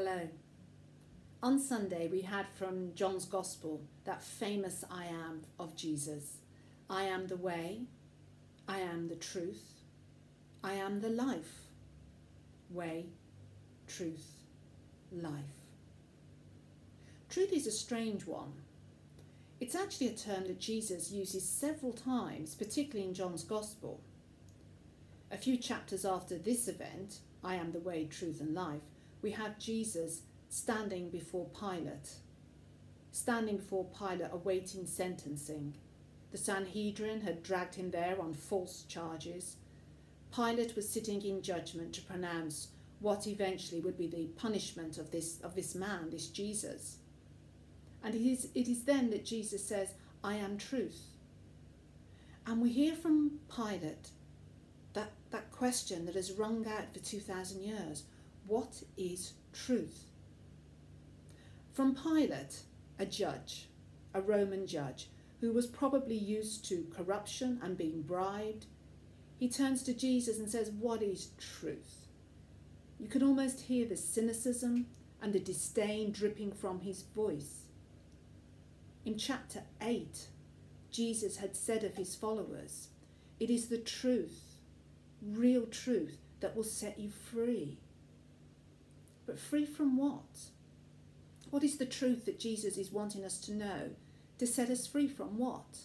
Hello. On Sunday, we had from John's Gospel that famous I am of Jesus. I am the way, I am the truth, I am the life. Way, truth, life. Truth is a strange one. It's actually a term that Jesus uses several times, particularly in John's Gospel. A few chapters after this event, I am the way, truth, and life, we have Jesus standing before Pilate. Standing before Pilate awaiting sentencing. The Sanhedrin had dragged him there on false charges. Pilate was sitting in judgment to pronounce what eventually would be the punishment of this, of this man, this Jesus. And it is, it is then that Jesus says, I am truth. And we hear from Pilate that, that question that has rung out for 2,000 years what is truth? From Pilate, a judge, a Roman judge, who was probably used to corruption and being bribed, he turns to Jesus and says, What is truth? You can almost hear the cynicism and the disdain dripping from his voice. In chapter 8, Jesus had said of his followers, It is the truth, real truth, that will set you free. Free from what? What is the truth that Jesus is wanting us to know to set us free from what?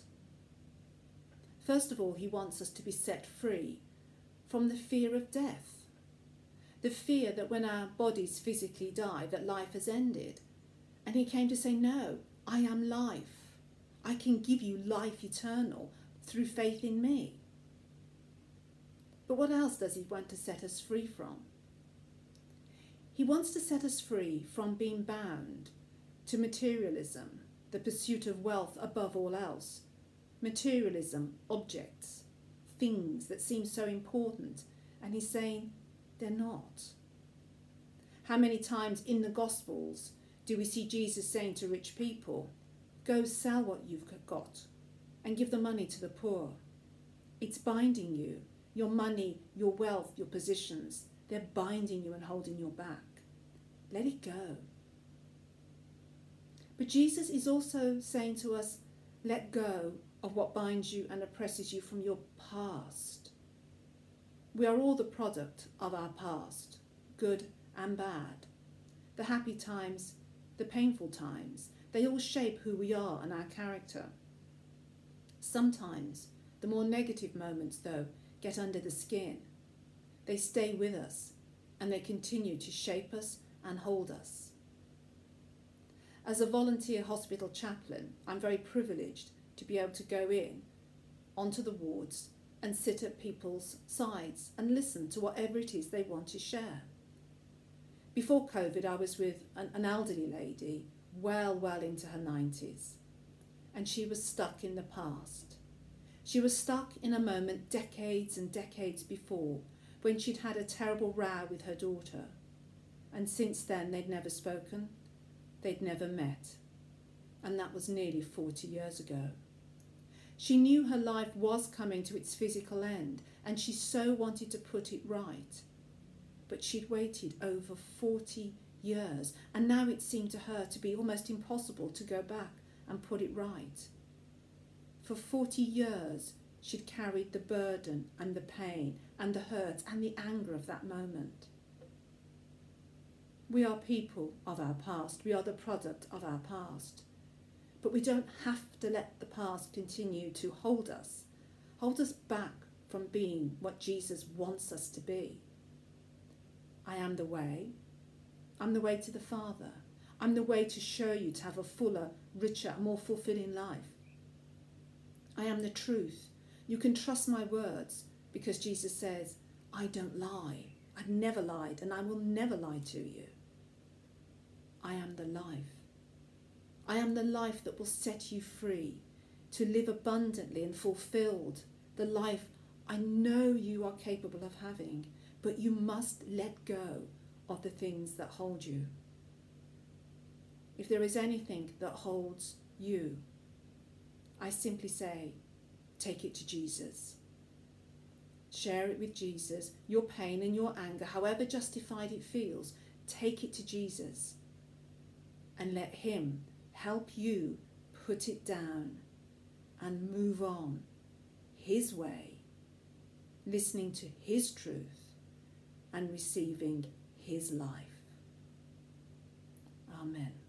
First of all, he wants us to be set free from the fear of death. The fear that when our bodies physically die, that life has ended. And he came to say, No, I am life. I can give you life eternal through faith in me. But what else does he want to set us free from? He wants to set us free from being bound to materialism, the pursuit of wealth above all else. Materialism, objects, things that seem so important. And he's saying they're not. How many times in the Gospels do we see Jesus saying to rich people, Go sell what you've got and give the money to the poor? It's binding you. Your money, your wealth, your positions, they're binding you and holding you back. Let it go. But Jesus is also saying to us, let go of what binds you and oppresses you from your past. We are all the product of our past, good and bad. The happy times, the painful times, they all shape who we are and our character. Sometimes the more negative moments, though, get under the skin. They stay with us and they continue to shape us and hold us. As a volunteer hospital chaplain, I'm very privileged to be able to go in onto the wards and sit at people's sides and listen to whatever it is they want to share. Before COVID, I was with an, an elderly lady, well, well into her 90s, and she was stuck in the past. She was stuck in a moment decades and decades before when she'd had a terrible row with her daughter. And since then, they'd never spoken, they'd never met. And that was nearly 40 years ago. She knew her life was coming to its physical end, and she so wanted to put it right. But she'd waited over 40 years, and now it seemed to her to be almost impossible to go back and put it right. For 40 years, she'd carried the burden and the pain and the hurt and the anger of that moment. We are people of our past, we are the product of our past. But we don't have to let the past continue to hold us, hold us back from being what Jesus wants us to be. I am the way. I'm the way to the Father. I'm the way to show you to have a fuller, richer, more fulfilling life. I am the truth. You can trust my words because Jesus says, I don't lie. I've never lied and I will never lie to you. I am the life. I am the life that will set you free to live abundantly and fulfilled, the life I know you are capable of having, but you must let go of the things that hold you. If there is anything that holds you, I simply say, take it to Jesus. Share it with Jesus, your pain and your anger, however justified it feels. take it to Jesus and let Him help you put it down and move on His way, listening to His truth and receiving His life. Amen.